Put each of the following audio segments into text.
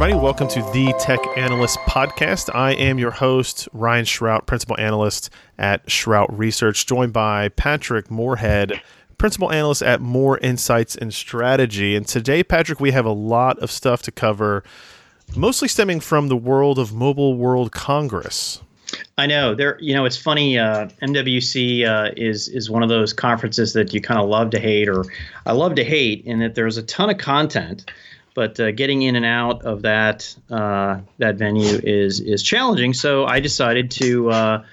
everybody. Welcome to the Tech Analyst Podcast. I am your host, Ryan Shrout, Principal Analyst at Shrout Research, joined by Patrick Moorhead, Principal Analyst at Moor Insights and Strategy. And today, Patrick, we have a lot of stuff to cover, mostly stemming from the world of Mobile World Congress. I know there. You know, it's funny. Uh, MWC uh, is is one of those conferences that you kind of love to hate, or I love to hate, in that there's a ton of content, but uh, getting in and out of that uh, that venue is is challenging. So I decided to uh,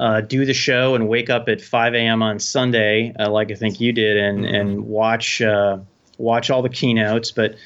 uh, do the show and wake up at 5 a.m. on Sunday, like I think you did, and mm-hmm. and watch watch all the keynotes, but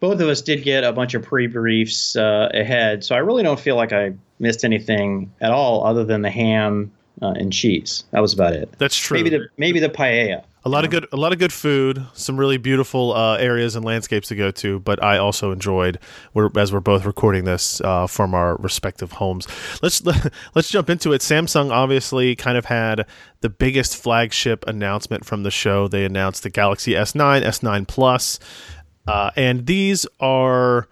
both of us did get a bunch of pre-briefs uh, ahead, so I really don't feel like I missed anything at all other than the ham uh, and cheese. That was about it. That's true. Maybe the maybe the paella. A lot of good, a lot of good food, some really beautiful uh, areas and landscapes to go to. But I also enjoyed, we're, as we're both recording this uh, from our respective homes. Let's let's jump into it. Samsung obviously kind of had the biggest flagship announcement from the show. They announced the Galaxy S9, S9 Plus, uh, and these are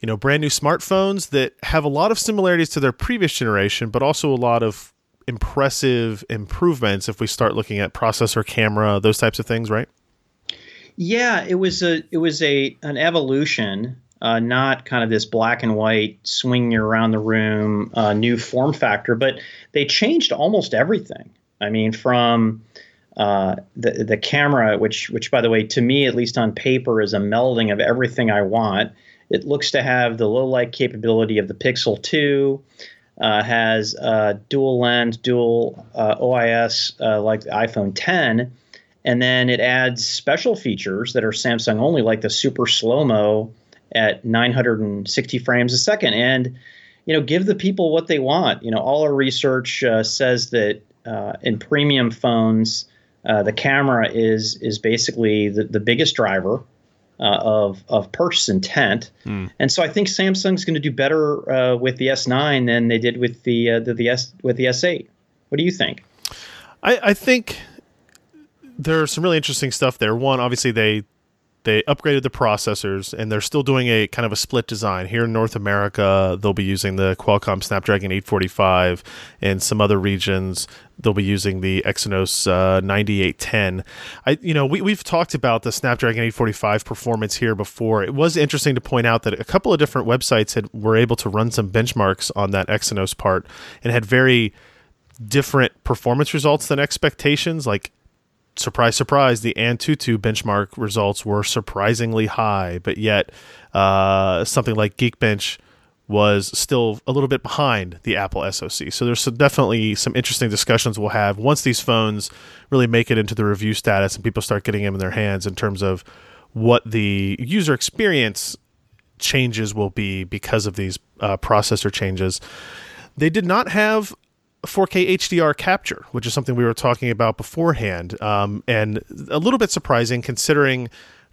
you know brand new smartphones that have a lot of similarities to their previous generation, but also a lot of impressive improvements if we start looking at processor, camera, those types of things, right? Yeah, it was a it was a an evolution, uh, not kind of this black and white swing you around the room uh, new form factor, but they changed almost everything. I mean, from uh, the the camera, which which by the way, to me at least on paper, is a melding of everything I want. It looks to have the low light capability of the Pixel 2, uh, has dual lens, dual uh, OIS uh, like the iPhone 10, and then it adds special features that are Samsung only, like the super slow mo at 960 frames a second, and you know give the people what they want. You know, all our research uh, says that in premium phones. the camera is is basically the, the biggest driver uh, of of purchase intent. Mm. And so I think Samsung's going to do better uh, with the S9 than they did with the, uh, the the S with the S8. What do you think? I, I think there's some really interesting stuff there. One, obviously they they upgraded the processors and they're still doing a kind of a split design here in North America. They'll be using the Qualcomm Snapdragon 845. In some other regions, they'll be using the Exynos uh, 9810. I, you know, we we've talked about the Snapdragon 845 performance here before. It was interesting to point out that a couple of different websites had were able to run some benchmarks on that Exynos part and had very different performance results than expectations. Like surprise, surprise, the Antutu benchmark results were surprisingly high, but yet uh, something like Geekbench was still a little bit behind the Apple SoC. So there's some, definitely some interesting discussions we'll have once these phones really make it into the review status and people start getting them in their hands in terms of what the user experience changes will be because of these uh, processor changes. They did not have 4K HDR capture, which is something we were talking about beforehand, um, and a little bit surprising considering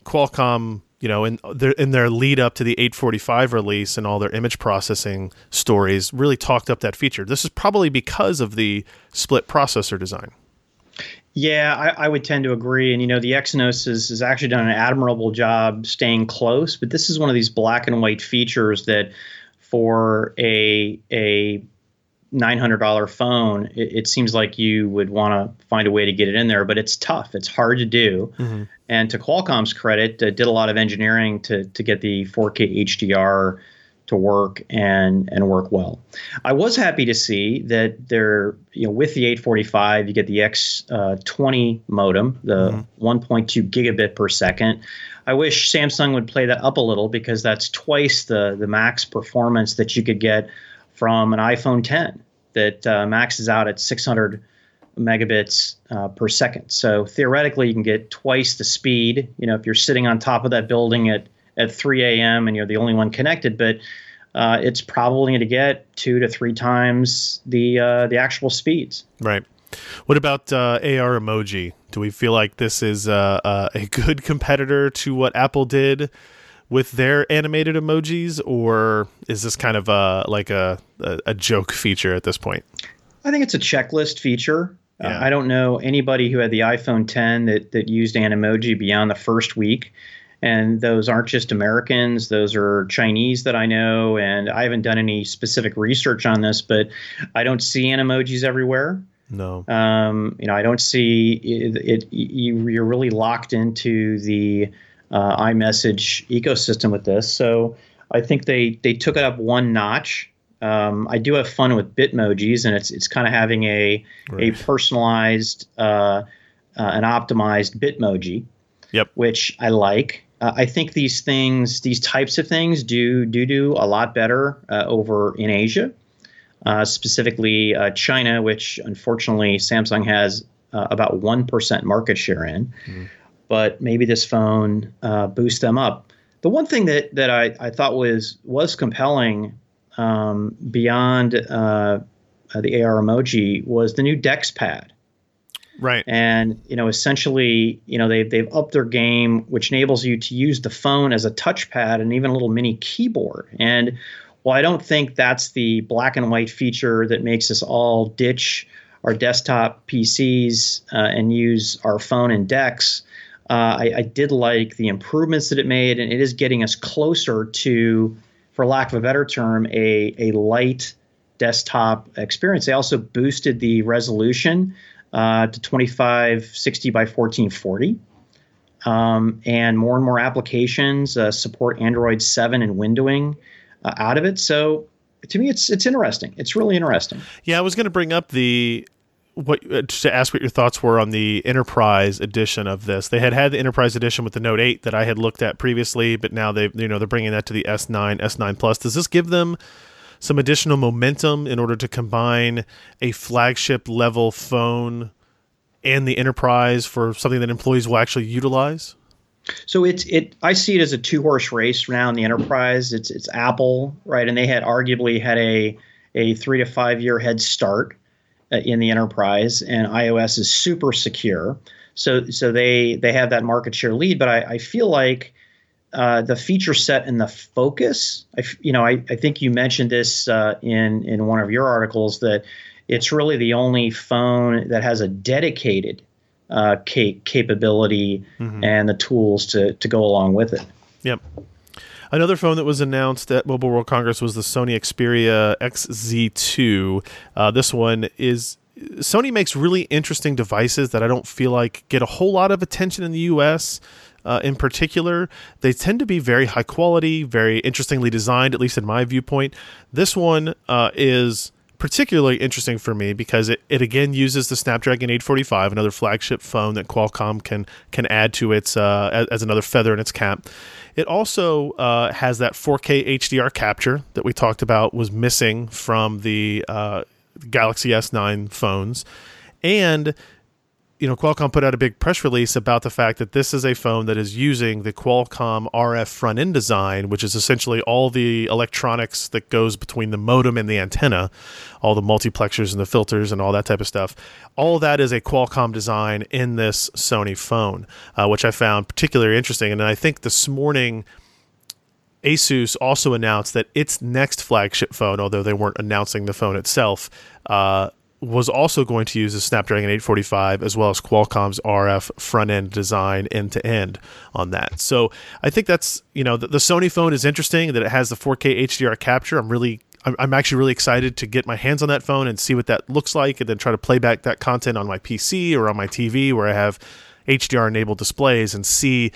Qualcomm, you know, in their in their lead up to the 845 release and all their image processing stories, really talked up that feature. This is probably because of the split processor design. Yeah, I, I, would tend to agree. And you know, the Exynos has, actually done an admirable job staying close, but this is one of these black and white features that for a a $900 phone, it, it, seems like you would want to find a way to get it in there, but it's tough. It's hard to do. Mm-hmm. And to Qualcomm's credit, uh, did a lot of engineering to, to get the 4K HDR to work and and work well. I was happy to see that there, you know, with the 845, you get the X20 uh, modem, the mm-hmm. 1.2 gigabit per second. I wish Samsung would play that up a little because that's twice the the max performance that you could get from an iPhone 10 that uh, maxes out at 600 megabits uh, per second. So theoretically, you can get twice the speed. You know, if you're sitting on top of that building at at 3 a.m. and you're the only one connected, but uh, it's probably going to get two to three times the uh, the actual speeds. Right. What about uh, AR emoji? Do we feel like this is uh, uh, a good competitor to what Apple did with their animated emojis, or is this kind of a like a a, a joke feature at this point? I think it's a checklist feature. Uh, yeah. Uh, I don't know anybody who had the iPhone 10 that that used Animoji beyond the first week, and those aren't just Americans; those are Chinese that I know. And I haven't done any specific research on this, but I don't see emojis everywhere. No. Um, you know, I don't see it. it you, you're really locked into the uh, iMessage ecosystem with this. So I think they they took it up one notch. Um, I do have fun with Bitmojis, and it's it's kind of having a right. a personalized uh, uh, an optimized Bitmoji. Yep. Which I like. Uh, I think these things, these types of things, do do do a lot better uh, over in Asia, uh, specifically uh, China, which unfortunately Samsung has about one percent market share in. Mm. But maybe this phone boosts them up. The one thing that that I, I thought was was compelling um, beyond uh, uh, the AR emoji was the new Dex pad. Right. And you know, essentially, you know, they've they've upped their game, which enables you to use the phone as a touchpad and even a little mini keyboard. And while I don't think that's the black and white feature that makes us all ditch our desktop PCs uh, and use our phone and Dex, uh, I, I, did like the improvements that it made, and it is getting us closer to, for lack of a better term, a, a light desktop experience. They also boosted the resolution uh, to 2560 by 1440. Um, and more and more applications uh, support Android 7 and windowing uh, out of it. So to me, it's it's interesting. It's really interesting. Yeah, I was going to bring up the what uh, to ask what your thoughts were on the enterprise edition of this. They had had the enterprise edition with the Note 8 that I had looked at previously, but now they you know they're bringing that to the S9, S9 Plus. Does this give them some additional momentum in order to combine a flagship level phone and the enterprise for something that employees will actually utilize? So it's it. I see it as a two horse race now in the enterprise. It's it's Apple, right, and they had arguably had a a three to five year head start in the enterprise, and iOS is super secure. So so they they have that market share lead. But I, I feel like uh, the feature set and the focus. I, you know, I, I think you mentioned this uh, in in one of your articles that it's really the only phone that has a dedicated uh, cap- capability mm-hmm. and the tools to to go along with it. Yep. Another phone that was announced at Mobile World Congress was the Sony Xperia XZ2. Uh, this one is Sony makes really interesting devices that I don't feel like get a whole lot of attention in the US. Uh, in particular, they tend to be very high quality, very interestingly designed, at least in my viewpoint. This one uh, is particularly interesting for me because it, it again uses the Snapdragon 845, another flagship phone that Qualcomm can can add to its uh, as, as, another feather in its cap. It also uh, has that 4K HDR capture that we talked about was missing from the uh, Galaxy S9 phones, and you know, Qualcomm put out a big press release about the fact that this is a phone that is using the Qualcomm RF front end design, which is essentially all the electronics that goes between the modem and the antenna, all the multiplexers and the filters and all that type of stuff. All that is a Qualcomm design in this Sony phone, uh, which I found particularly interesting. And I think this morning, Asus also announced that its next flagship phone, although they weren't announcing the phone itself, uh, was also going to use the Snapdragon 845 as well as Qualcomm's RF front end design end to end on that. So I think that's you know the, the, Sony phone is interesting that it has the 4K HDR capture. I'm really I'm, I'm actually really excited to get my hands on that phone and see what that looks like, and then try to play back that content on my PC or on my TV where I have HDR enabled displays and see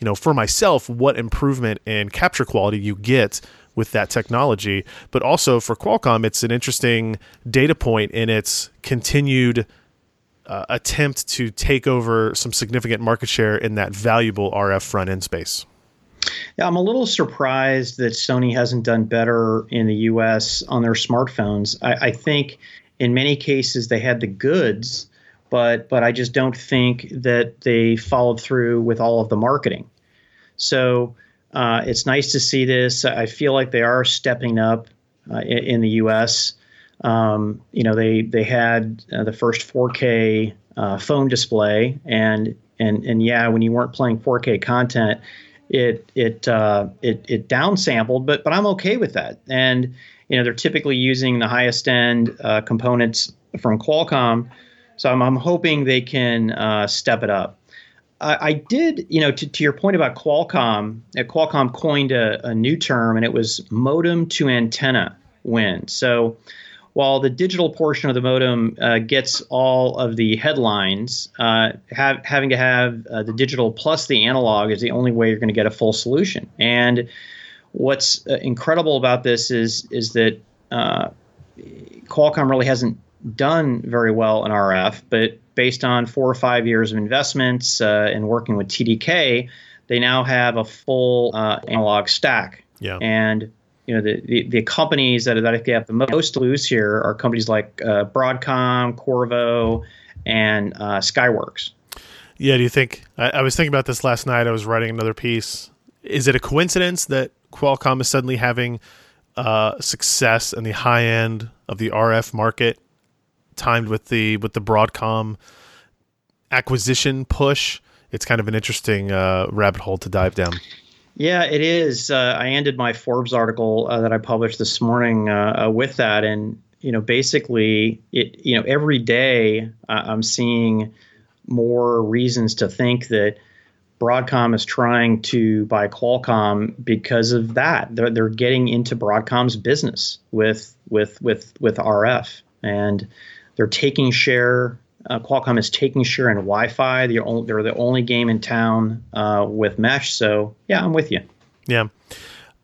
you know for myself what improvement in capture quality you get with that technology. But also for Qualcomm, it's an interesting data point in its continued uh, attempt to take over some significant market share in that valuable RF front end space. Yeah, I'm a little surprised that Sony hasn't done better in the US on their smartphones. I, I think in many cases they had the goods, but but I just don't think that they followed through with all of the marketing. So uh, it's nice to see this. I feel like they are stepping up uh, in, in, the U.S. Um, you know, they they had uh, the first 4K uh, phone display, and and and yeah, when you weren't playing 4K content, it it uh, it it downsampled, but but I'm okay with that. And you know, they're typically using the highest end uh, components from Qualcomm, so I'm, I'm hoping they can step it up. Uh, I did, you know, to, to your point about Qualcomm, uh, Qualcomm coined a, a new term, and it was modem to antenna win. So while the digital portion of the modem uh, gets all of the headlines, uh, have, having to have uh, the digital plus the analog is the only way you're going to get a full solution. And what's uh, incredible about this is is that uh, Qualcomm really hasn't done very well in RF, but based on four or five years of investments uh, and working with TDK, they now have a full analog stack. Yeah. And you know the, the, the, companies that, that have the most to lose here are companies like uh, Broadcom, Qorvo, and uh, Skyworks. Yeah, do you think? I, I, was thinking about this last night. I was writing another piece. Is it a coincidence that Qualcomm is suddenly having uh, success in the high end of the RF market, timed with the with the Broadcom acquisition push? It's kind of an interesting uh, rabbit hole to dive down. Yeah, it is. Uh, I ended my Forbes article uh, that I published this morning uh, uh with that, and you know, basically, it you know, every day uh, I'm seeing more reasons to think that Broadcom is trying to buy Qualcomm because of that. They're they're getting into Broadcom's business with with with with RF, and they're taking share uh, Qualcomm is taking share in Wi-Fi. They're, only, they're the only game in town uh, with mesh. So yeah, I'm with you. Yeah.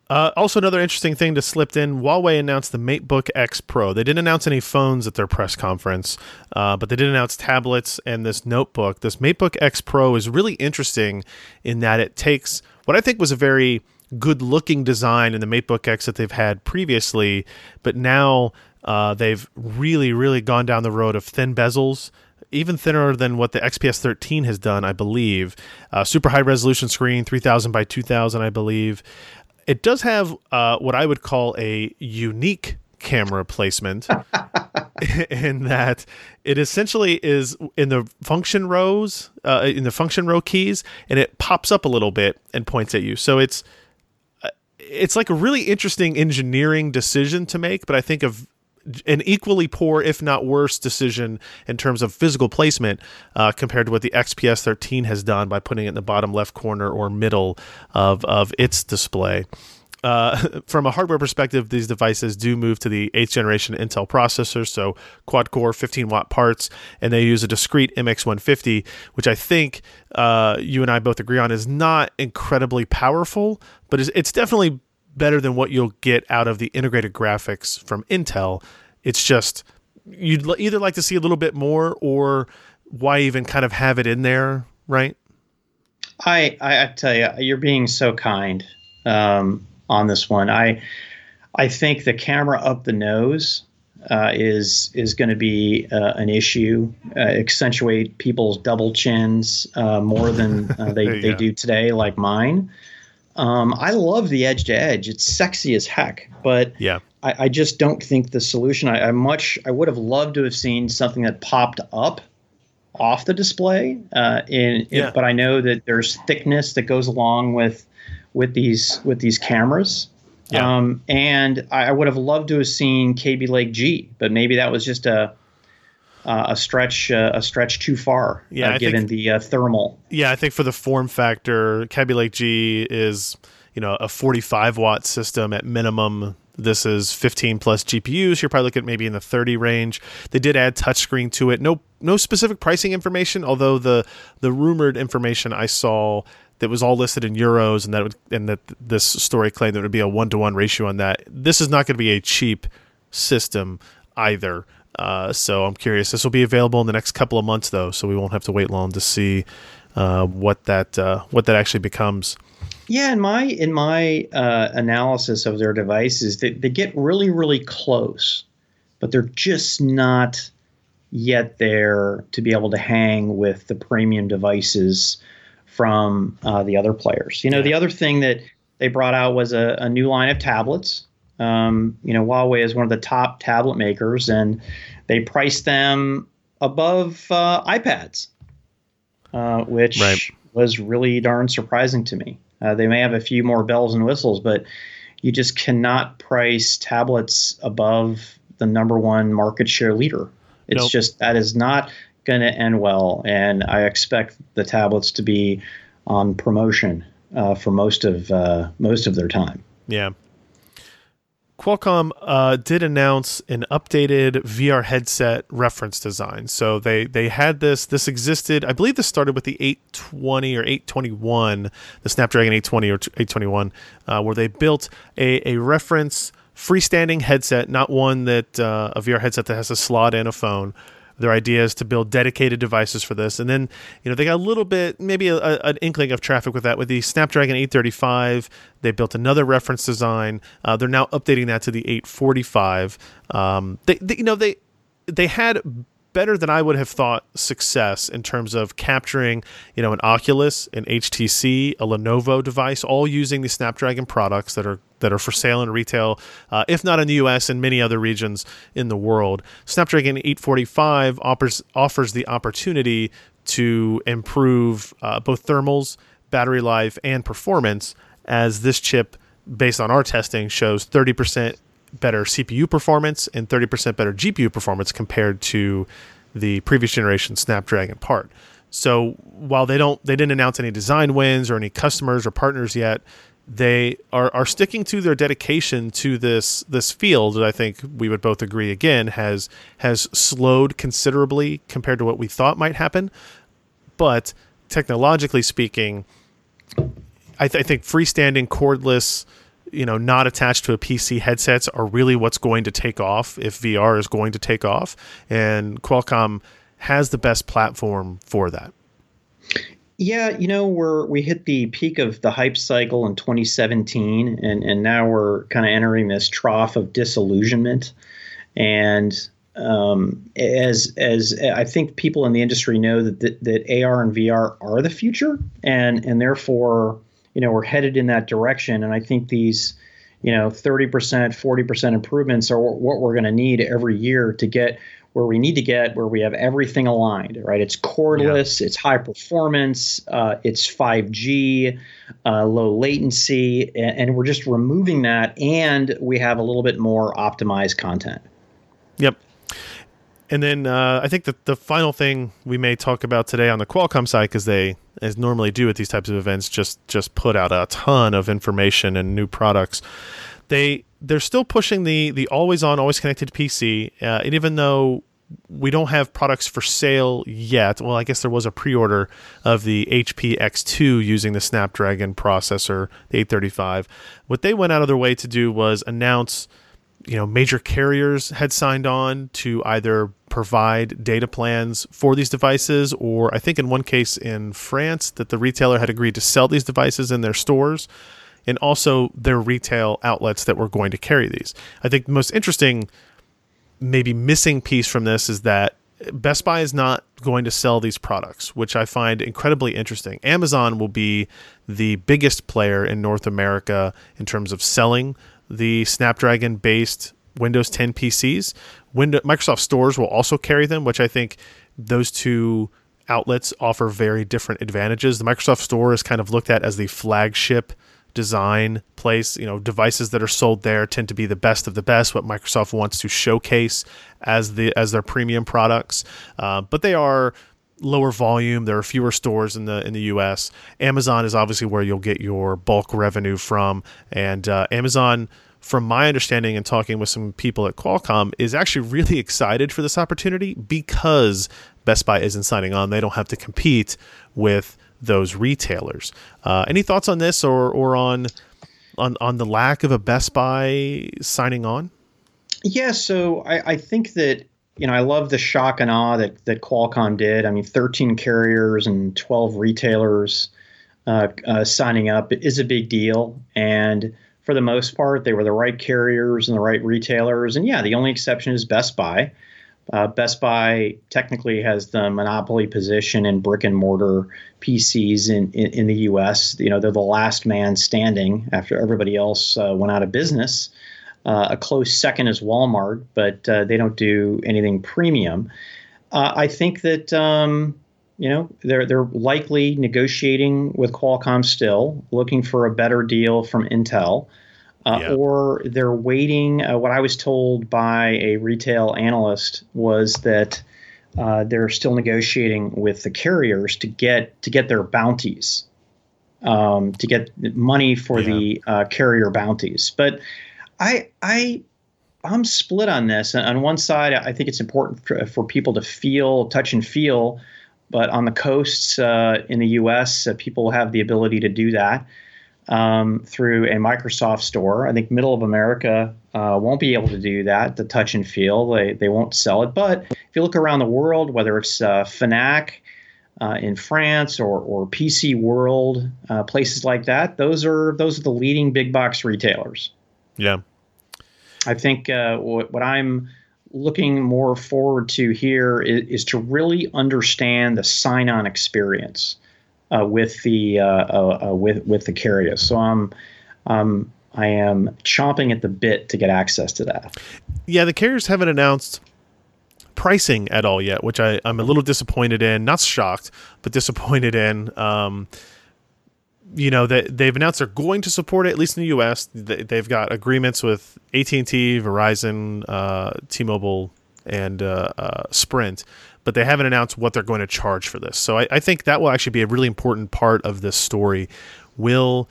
Uh, also, another interesting thing to slipped in. Huawei announced the MateBook X Pro. They didn't announce any phones at their press conference, uh, but they did announce tablets and this notebook. This MateBook X Pro is really interesting in that it takes what I think was a very good looking design in the MateBook X that they've had previously, but now uh, they've really, really gone down the road of thin bezels even thinner than what the XPS 13 has done, I believe. Uh, super high resolution screen, 3000 by 2000, I believe. It does have uh, what I would call a unique camera placement in that it essentially is in the function rows, uh, in the function row keys, and it pops up a little bit and points at you. So it's uh, it's like a really interesting engineering decision to make, but I think of an equally poor, if not worse, decision in terms of physical placement uh, compared to what the XPS 13 has done by putting it in the bottom left corner or middle of, of its display. Uh, from a hardware perspective, these devices do move to the eighth generation Intel processors, so quad core 15 watt parts, and they use a discrete MX150, which I think uh, you and I both agree on is not incredibly powerful, but it's, it's definitely better than what you'll get out of the integrated graphics from Intel. It's just you'd either like to see a little bit more or why even kind of have it in there, right? I I, I tell you, you're being so kind um, on this one. I I think the camera up the nose uh, is is going to be uh, an issue, uh, accentuate people's double chins uh, more than uh, they, yeah. they do today, like mine. Um, I love the edge to edge. It's sexy as heck, but yeah, I, I just don't think the solution. I, I, much I would have loved to have seen something that popped up off the display. Uh, in, yeah. in, but I know that there's thickness that goes along with with these with these cameras. Yeah. Um, and I, I would have loved to have seen Kaby Lake G, but maybe that was just a uh, a stretch uh, a stretch too far. Yeah, uh, given think, the uh, thermal. Yeah, I think for the form factor, Kaby Lake G is you know a 45 watt system at minimum. This is 15 plus GPUs. You're probably looking at maybe in the 30 range. They did add touchscreen to it. No no specific pricing information, although the the rumored information I saw that was all listed in euros and that would, and that this story claimed there would be a one to one ratio on that. This is not going to be a cheap system either. Uh, so I'm curious. This will be available in the next couple of months, though, so we won't have to wait long to see uh, what that uh, what that actually becomes. Yeah, in my in my uh, analysis of their devices, they, they get really really close, but they're just not yet there to be able to hang with the premium devices from uh, the other players. You know, yeah. the other thing that they brought out was a, a new line of tablets um, you know, Huawei is one of the top tablet makers, and they price them above uh, iPads, uh, which right. was really darn surprising to me. Uh, they may have a few more bells and whistles, but you just cannot price tablets above the number one market share leader. It's nope. just that is not going to end well, and I expect the tablets to be on promotion uh, for most of uh, most of their time. Yeah. Qualcomm uh, did announce an updated VR headset reference design. So they they had this. This existed. I believe this started with the 820 or 821, the Snapdragon 820 or 821, uh, where they built a, a reference freestanding headset, not one that uh, a VR headset that has a slot in a phone, their idea is to build dedicated devices for this, and then you know they got a little bit, maybe a, a, an inkling of traffic with that. With the Snapdragon 835, they built another reference design. Uh, they're now updating that to the 845. Um, they, they, you know, they they had better than I would have thought success in terms of capturing, you know, an Oculus, an HTC, a Lenovo device, all using the Snapdragon products that are that are for sale in retail, uh, if not in the U.S. and many other regions in the world. Snapdragon 845 offers offers the opportunity to improve uh, both thermals, battery life, and performance, as this chip, based on our testing, shows 30 percent better CPU performance and 30% better GPU performance compared to the previous generation Snapdragon part. So while they don't they didn't announce any design wins or any customers or partners yet, they are, are sticking to their dedication to this this field that I think we would both agree again has has slowed considerably compared to what we thought might happen. But technologically speaking, I, th- I think freestanding cordless you know, not attached to a PC headsets are really what's going to take off if VR is going to take off. And Qualcomm has the best platform for that. Yeah, you know, we're we hit the peak of the hype cycle in 2017, and and now we're kind of entering this trough of disillusionment. And um, as as I think people in the industry know that, that that AR and VR are the future, and and therefore you know we're headed in that direction. And i think these you know 30% 40% improvements are what we're going to need every year to get where we need to get where we have everything aligned right? It's cordless yeah. it's high performance uh, it's 5g uh, low latency and, and we're just removing that and we have a little bit more optimized content and then uh, I think that the final thing we may talk about today on the Qualcomm side, because they, as normally do at these types of events, just just put out a ton of information and new products. They they're still pushing the the always on, always connected PC, uh, and even though we don't have products for sale yet. Well, I guess there was a pre-order of the HP X2 using the Snapdragon processor, the 835. What they went out of their way to do was announce you know major carriers had signed on to either provide data plans for these devices or i think in one case in france that the retailer had agreed to sell these devices in their stores and also their retail outlets that were going to carry these i think the most interesting maybe missing piece from this is that Best Buy is not going to sell these products, which I find incredibly interesting. Amazon will be the biggest player in North America in terms of selling the Snapdragon based Windows 10 PCs. Windows, Microsoft stores will also carry them, which I think those two outlets offer very different advantages. The Microsoft store is kind of looked at as the flagship design place. You know, devices that are sold there tend to be the best of the best. What Microsoft wants to showcase as the as their premium products, uh, but they are lower volume. There are fewer stores in the in the U.S. Amazon is obviously where you'll get your bulk revenue from, and uh, Amazon. From my understanding and talking with some people at Qualcomm, is actually really excited for this opportunity because Best Buy isn't signing on. They don't have to compete with those retailers. Uh, any thoughts on this, or or on on on the lack of a Best Buy signing on? Yeah, so I, I think that you know, I love the shock and awe that, that Qualcomm did. I mean, 13 carriers and 12 retailers uh, uh, signing up is a big deal. And for the most part, they were the right carriers and the right retailers. And yeah, the only exception is Best Buy. Uh, Best Buy technically has the monopoly position in brick and mortar PCs in, in, in the US. You know, they're the last man standing after everybody else uh, went out of business. Uh, a close second is Walmart, but uh, they don't do anything premium. Uh, I think that um, you know they're they're likely negotiating with Qualcomm still, looking for a better deal from Intel, uh, yeah. or they're waiting. Uh, what I was told by a retail analyst was that uh, they're still negotiating with the carriers to get to get their bounties, um, to get money for yeah. the uh, carrier bounties. But I I I'm split on this. On one side, I think it's important for, for people to feel, touch and feel. But on the coasts uh, in the U.S., uh, people have the ability to do that um, through a Microsoft store. I think middle of America uh, won't be able to do that, the touch and feel. They, they won't sell it. But if you look around the world, whether it's uh, Fnac uh, in France or, or PC World, uh, places like that, those are those are the leading big box retailers. Yeah. I think uh, what, what I'm looking more forward to here is, is to really understand the sign-on experience uh, with the uh, uh, uh with with the carriers. So I'm um, I am chomping at the bit to get access to that. Yeah, the carriers haven't announced pricing at all yet, which I, I'm a little disappointed in. Not shocked, but disappointed in. Um, you know that they, they've announced they're going to support it at least in the U.S. They, have got agreements with AT and T, Verizon, uh, T-Mobile, and uh, uh, Sprint, but they haven't announced what they're going to charge for this. So I, I think that will actually be a really important part of this story. Will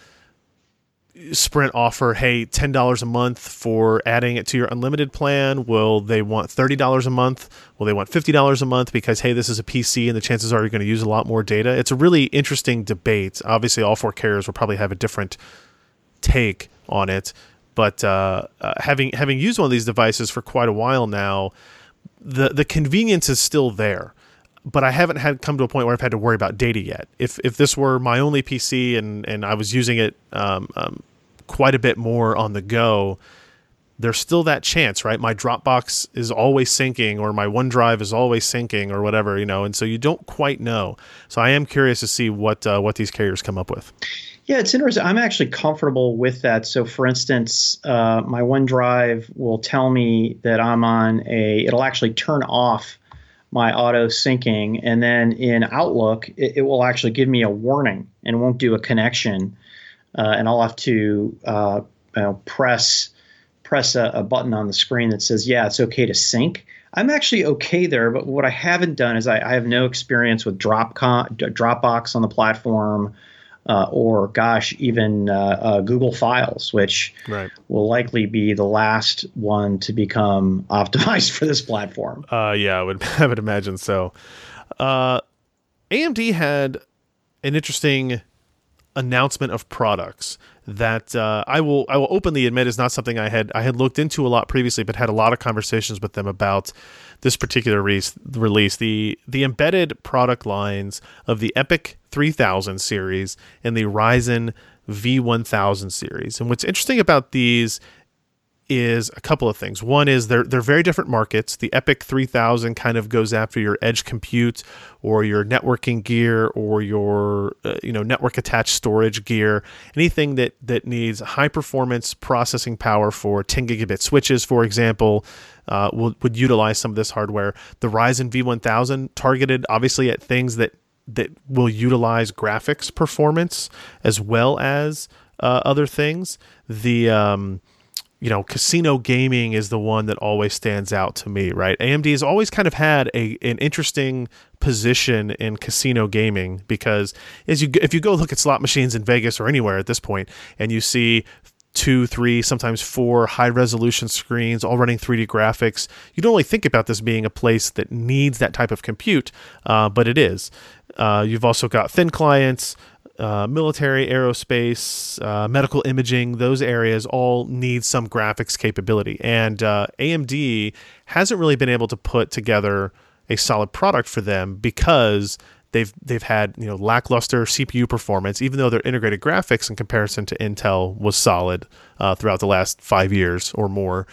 Sprint offer, hey, ten dollars a month for adding it to your unlimited plan? Will they want thirty dollars a month? Will they want fifty dollars a month because hey, this is a PC and the chances are you're going to use a lot more data? It's a really interesting debate. Obviously, all four carriers will probably have a different take on it, but uh, uh, having having used one of these devices for quite a while now, the the convenience is still there but I haven't had come to a point where I've had to worry about data yet. If if this were my only PC and and I was using it um, um, quite a bit more on the go, there's still that chance, right? My Dropbox is always syncing, or my OneDrive is always syncing, or whatever, you know. And so you don't quite know. So I am curious to see what uh, what these carriers come up with. Yeah, it's interesting. I'm actually comfortable with that. So, for instance, uh, my OneDrive will tell me that I'm on a. It'll actually turn off my auto syncing, and then in Outlook, it, it will actually give me a warning and won't do a connection. Uh, and I'll have to uh, you know, press press a, a, button on the screen that says, "Yeah, it's okay to sync." I'm actually okay there, but what I haven't done is I, I have no experience with Dropbox on the platform, uh, or gosh, even uh, uh, Google Files, which right. will likely be the last one to become optimized for this platform. Uh, yeah, I would I would imagine so. AMD had an interesting announcement of products that uh, I will I will openly admit is not something I had I had looked into a lot previously, but had a lot of conversations with them about this particular re- release the the embedded product lines of the EPYC 3000 series and the Ryzen V1000 series. And what's interesting about these is a couple of things. One is they're they're very different markets. The EPYC 3000 kind of goes after your edge compute or your networking gear or your uh, you know network attached storage gear, anything that that needs high performance processing power for 10 gigabit switches, for example. Uh, will, would utilize some of this hardware. The Ryzen V1000 targeted obviously at things that that will utilize graphics performance as well as uh, other things. The um, you know, casino gaming is the one that always stands out to me, right? AMD has always kind of had a an interesting position in casino gaming because as you if you go look at slot machines in Vegas or anywhere at this point and you see two, three, sometimes four high resolution screens, all running 3D graphics. You don't really think about this being a place that needs that type of compute, uh, but it is. Uh, you've also got thin clients, uh, military, aerospace, uh, medical imaging, those areas all need some graphics capability. And uh, AMD hasn't really been able to put together a solid product for them because they've they've had you know lackluster CPU performance, even though their integrated graphics in comparison to Intel was solid uh, throughout the last five years or more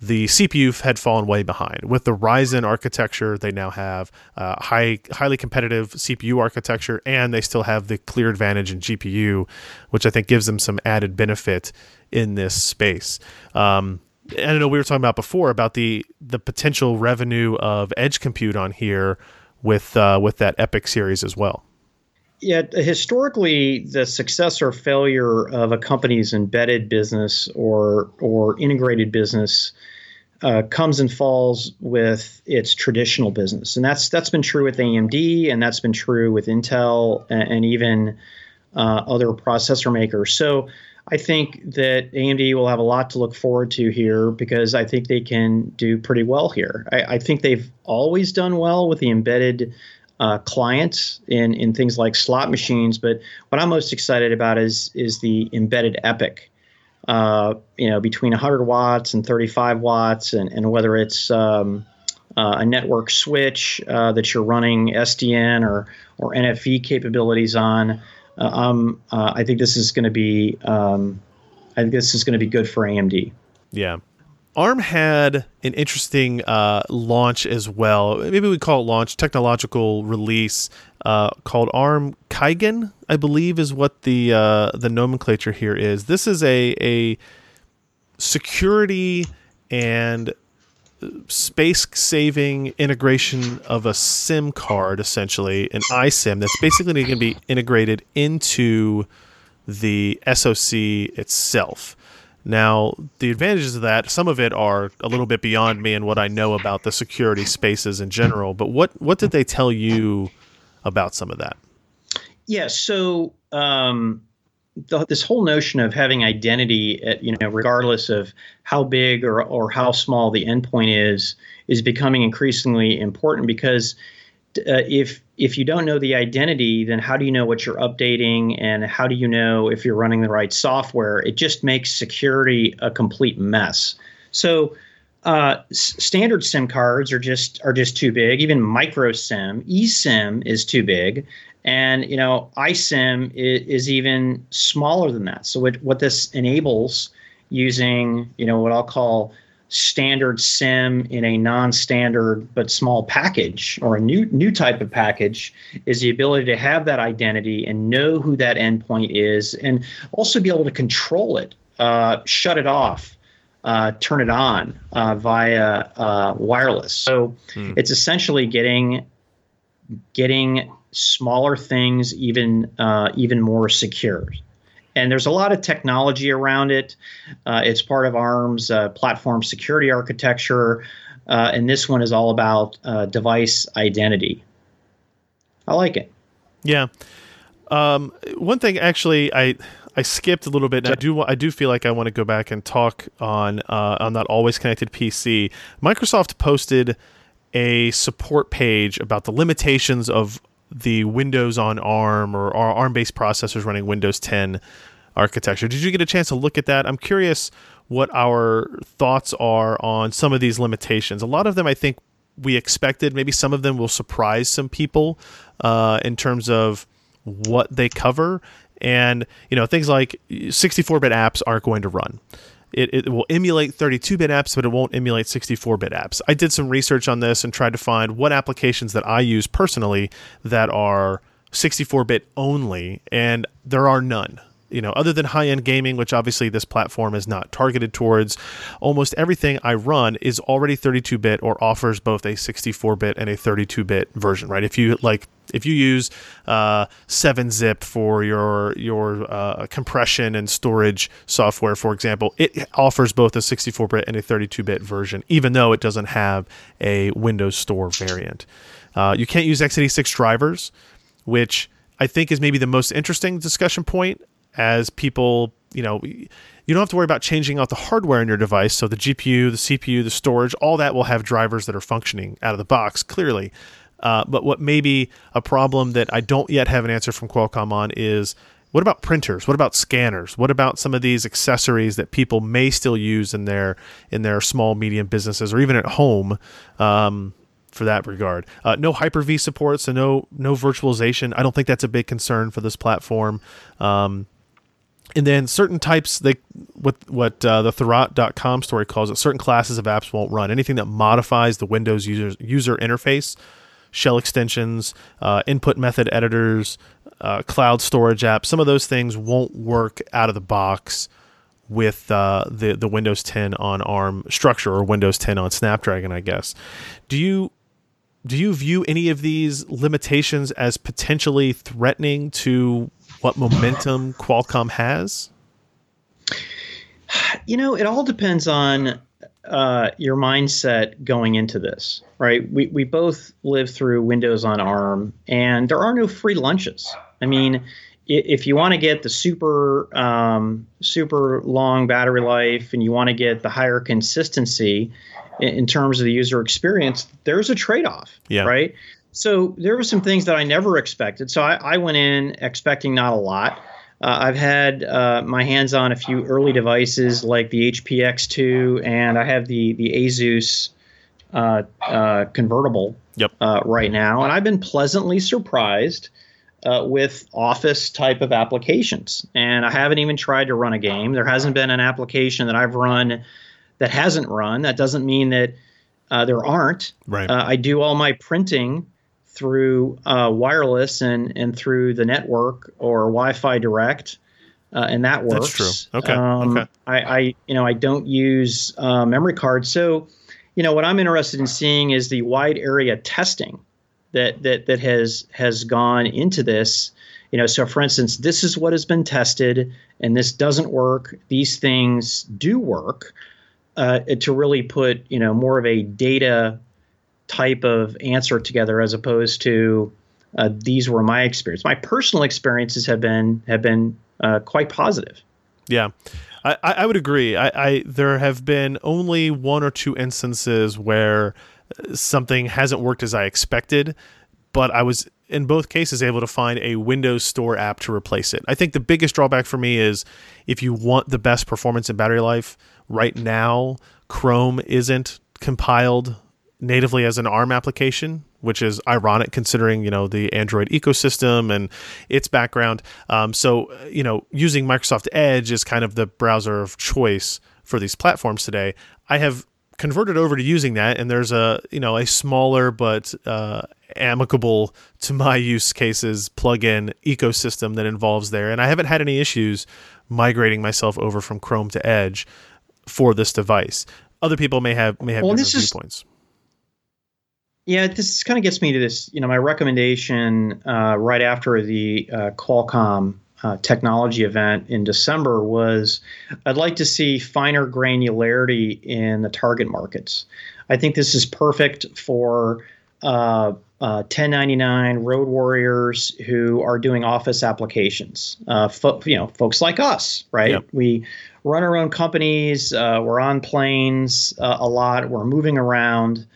the CPU had fallen way behind. With the Ryzen architecture, they now have uh, high, highly competitive CPU architecture, and they still have the clear advantage in GPU, which I think gives them some added benefit in this space. Um, and I know we were talking about before about the the potential revenue of edge compute on here with uh, with that EPYC series as well. Yeah, historically, the success or failure of a company's embedded business or or integrated business uh, comes and falls with its traditional business, and that's that's been true with AMD, and that's been true with Intel, and, and even uh, other processor makers. So I think that AMD will have a lot to look forward to here because I think they can do pretty well here. I, I think they've always done well with the embedded uh, clients in in things like slot machines, but what I'm most excited about is is the embedded EPYC uh, you know, between 100 watts and 35 watts, and, and whether it's um, uh, a network switch uh, that you're running SDN or or NFV capabilities on. Uh, um, uh, I think this is going to be um, I think this is going to be good for AMD. Yeah. ARM had an interesting uh, launch as well. Maybe we call it launch, technological release uh, called ARM Kigen, I believe, is what the uh, the nomenclature here is. This is a a security and space saving integration of a SIM card, essentially an iSIM that's basically going to be integrated into the SoC itself. Now, the advantages of that, some of it are a little bit beyond me and what I know about the security spaces in general. But what what did they tell you about some of that? Yeah, so um, the, this whole notion of having identity, at, you know, regardless of how big or or how small the endpoint is, is becoming increasingly important because uh, if if you don't know the identity, then how do you know what you're updating and how do you know if you're running the right software? It just makes security a complete mess. So uh, s- standard SIM cards are just are just too big. Even micro SIM, eSIM is too big, and you know iSIM is, is even smaller than that. So what what this enables using you know what I'll call standard sim in a non-standard but small package or a new new type of package is the ability to have that identity and know who that endpoint is and also be able to control it uh, shut it off uh, turn it on uh, via uh, wireless so hmm. it's essentially getting getting smaller things even uh, even more secure and there's a lot of technology around it. Uh, it's part of ARM's uh, platform security architecture, uh, and this one is all about uh, device identity. I like it. Yeah. Um, one thing, actually, I I skipped a little bit. And I do I do feel like I want to go back and talk on uh, on that always connected PC. Microsoft posted a support page about the limitations of the Windows on ARM or ARM based processors running Windows 10 architecture. Did you get a chance to look at that? I'm curious what our thoughts are on some of these limitations. A lot of them, I think, we expected. Maybe some of them will surprise some people uh, in terms of what they cover. And, you know, things like 64 bit apps aren't going to run. It, it will emulate 32 bit apps, but it won't emulate 64 bit apps. I did some research on this and tried to find what applications that I use personally that are 64 bit only, and there are none you know, other than high end gaming, which obviously this platform is not targeted towards, almost everything I run is already 32 bit or offers both a 64 bit and a 32 bit version, right? If you like, if you use uh, 7-zip for your your uh, compression and storage software, for example, it offers both a 64-bit and a 32-bit version, even though it doesn't have a Windows Store variant. Uh, you can't use x86 drivers, which I think is maybe the most interesting discussion point as people, you know, you don't have to worry about changing out the hardware in your device. So the GPU, the CPU, the storage, all that will have drivers that are functioning out of the box clearly. Uh, but what may be a problem that I don't yet have an answer from Qualcomm on is what about printers? What about scanners? What about some of these accessories that people may still use in their in their small medium businesses or even at home? Um, for that regard, uh, no Hyper V support, so no no virtualization. I don't think that's a big concern for this platform. Um, and then certain types they what what uh, the Thurrott.com story calls it certain classes of apps won't run anything that modifies the windows user user interface shell extensions uh, input method editors uh, cloud storage apps some of those things won't work out of the box with uh, the the Windows 10 on ARM structure or Windows 10 on Snapdragon I guess do you do you view any of these limitations as potentially threatening to what momentum Qualcomm has? You know, it all depends on uh, your mindset going into this, right? We, we both live through Windows on ARM, and there are no free lunches. I mean, if you want to get the super um, super long battery life and you want to get the higher consistency in, in terms of the user experience, there's a trade off, yeah. right? So there were some things that I never expected. So I, I went in expecting not a lot. Uh, I've had uh, my hands on a few early devices like the HP X2, and I have the the Asus uh, uh convertible yep. Uh, right now, and I've been pleasantly surprised uh, with Office type of applications. And I haven't even tried to run a game. There hasn't been an application that I've run that hasn't run. That doesn't mean that there aren't. Right. I do all my printing through uh, wireless and and through the network or Wi-Fi direct, uh, and that works. That's true. Okay. Um, okay. I, I you know I don't use uh, memory cards, so you know what I'm interested in seeing is the wide area testing that that that has has gone into this. You know, so for instance, this is what has been tested, and this doesn't work. These things do work. Uh, to really put you know more of a data type of answer together as opposed to uh, these were my experience. My personal experiences have been have been uh, quite positive. Yeah. I, I would agree. I, I there have been only one or two instances where uh, something hasn't worked as I expected, but I was in both cases able to find a Windows Store app to replace it. I think the biggest drawback for me is if you want the best performance and battery life right now, Chrome isn't compiled natively as an ARM application, which is ironic considering you know the Android ecosystem and its background. Um, so you know, using Microsoft Edge is kind of the browser of choice for these platforms today. I have converted over to using that, and there's a you know a smaller but uh, amicable to my use cases plugin ecosystem that involves there, and I haven't had any issues migrating myself over from Chrome to Edge for this device. Other people may have may have well, different viewpoints. Yeah, this kind of gets me to this. You know, my recommendation uh, right after the uh, Qualcomm uh, technology event in December was I'd like to see finer granularity in the target markets. I think this is perfect for uh, uh, 1099 road warriors who are doing office applications. Uh, fo- you know, folks like us, right? Yep. We run our own companies. Uh, we're on planes uh, a lot. We're moving around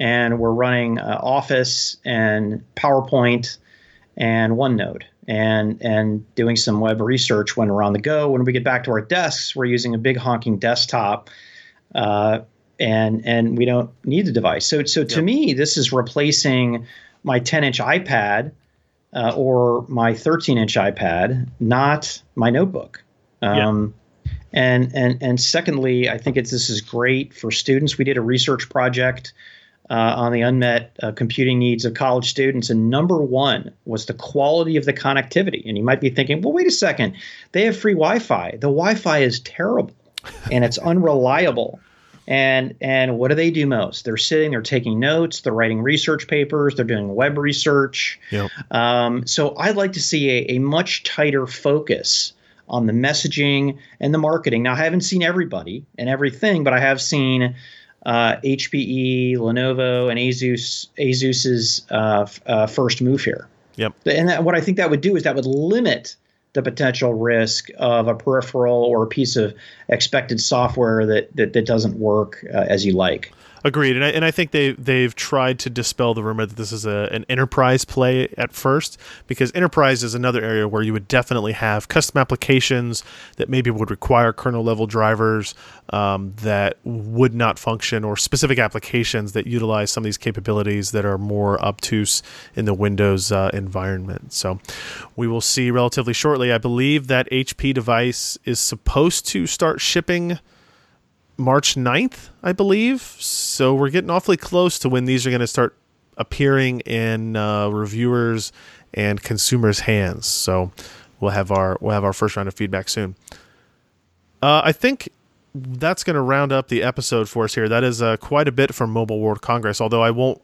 and we're running uh, Office and PowerPoint and OneNote and and doing some web research when we're on the go. When we get back to our desks, we're using a big honking desktop, uh, and and we don't need the device. So so to yep. me, this is replacing my 10 inch iPad uh, or my 13 inch iPad, not my notebook. Um, yep. And and and secondly, I think it's this is great for students. We did a research project uh, on the unmet uh, computing needs of college students. And number one was the quality of the connectivity. And you might be thinking, well, wait a second, they have free Wi Fi. The Wi Fi is terrible and it's unreliable. And and what do they do most? They're sitting, they're taking notes, they're writing research papers, they're doing web research. Yep. Um, so I'd like to see a, a much tighter focus on the messaging and the marketing. Now I haven't seen everybody and everything, but I have seen uh, HPE, Lenovo, and Asus Asus's uh, uh, first move here. Yep. And that, what I think that would do is that would limit the potential risk of a peripheral or a piece of expected software that that, that doesn't work uh, as you like. Agreed, and I, and I think they they've tried to dispel the rumor that this is a, an enterprise play at first, because enterprise is another area where you would definitely have custom applications that maybe would require kernel level drivers um, that would not function, or specific applications that utilize some of these capabilities that are more obtuse in the Windows uh, environment. So we will see relatively shortly. I believe that HP device is supposed to start shipping March 9th, I believe. So we're getting awfully close to when these are going to start appearing in uh, reviewers and consumers' hands. So we'll have our we'll have our first round of feedback soon. Uh, I think that's going to round up the episode for us here. That is uh, quite a bit from Mobile World Congress. Although I won't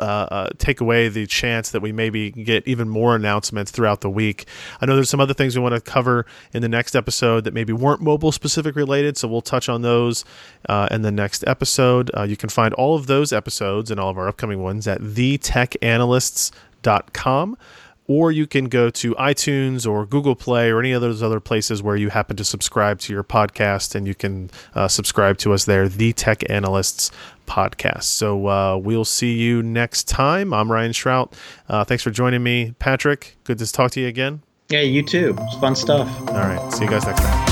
uh, uh, take away the chance that we maybe get even more announcements throughout the week. I know there's some other things we want to cover in the next episode that maybe weren't mobile specific related, so we'll touch on those uh, in the next episode. Uh, you can find all of those episodes and all of our upcoming ones at thetechanalysts.com or you can go to iTunes or Google Play or any of those other places where you happen to subscribe to your podcast, and you can uh, subscribe to us there, The Tech Analysts Podcast. So uh, we'll see you next time. I'm Ryan Shrout. Uh, thanks for joining me, Patrick. Good to talk to you again. Yeah, you too. It's fun stuff. All right. See you guys next time.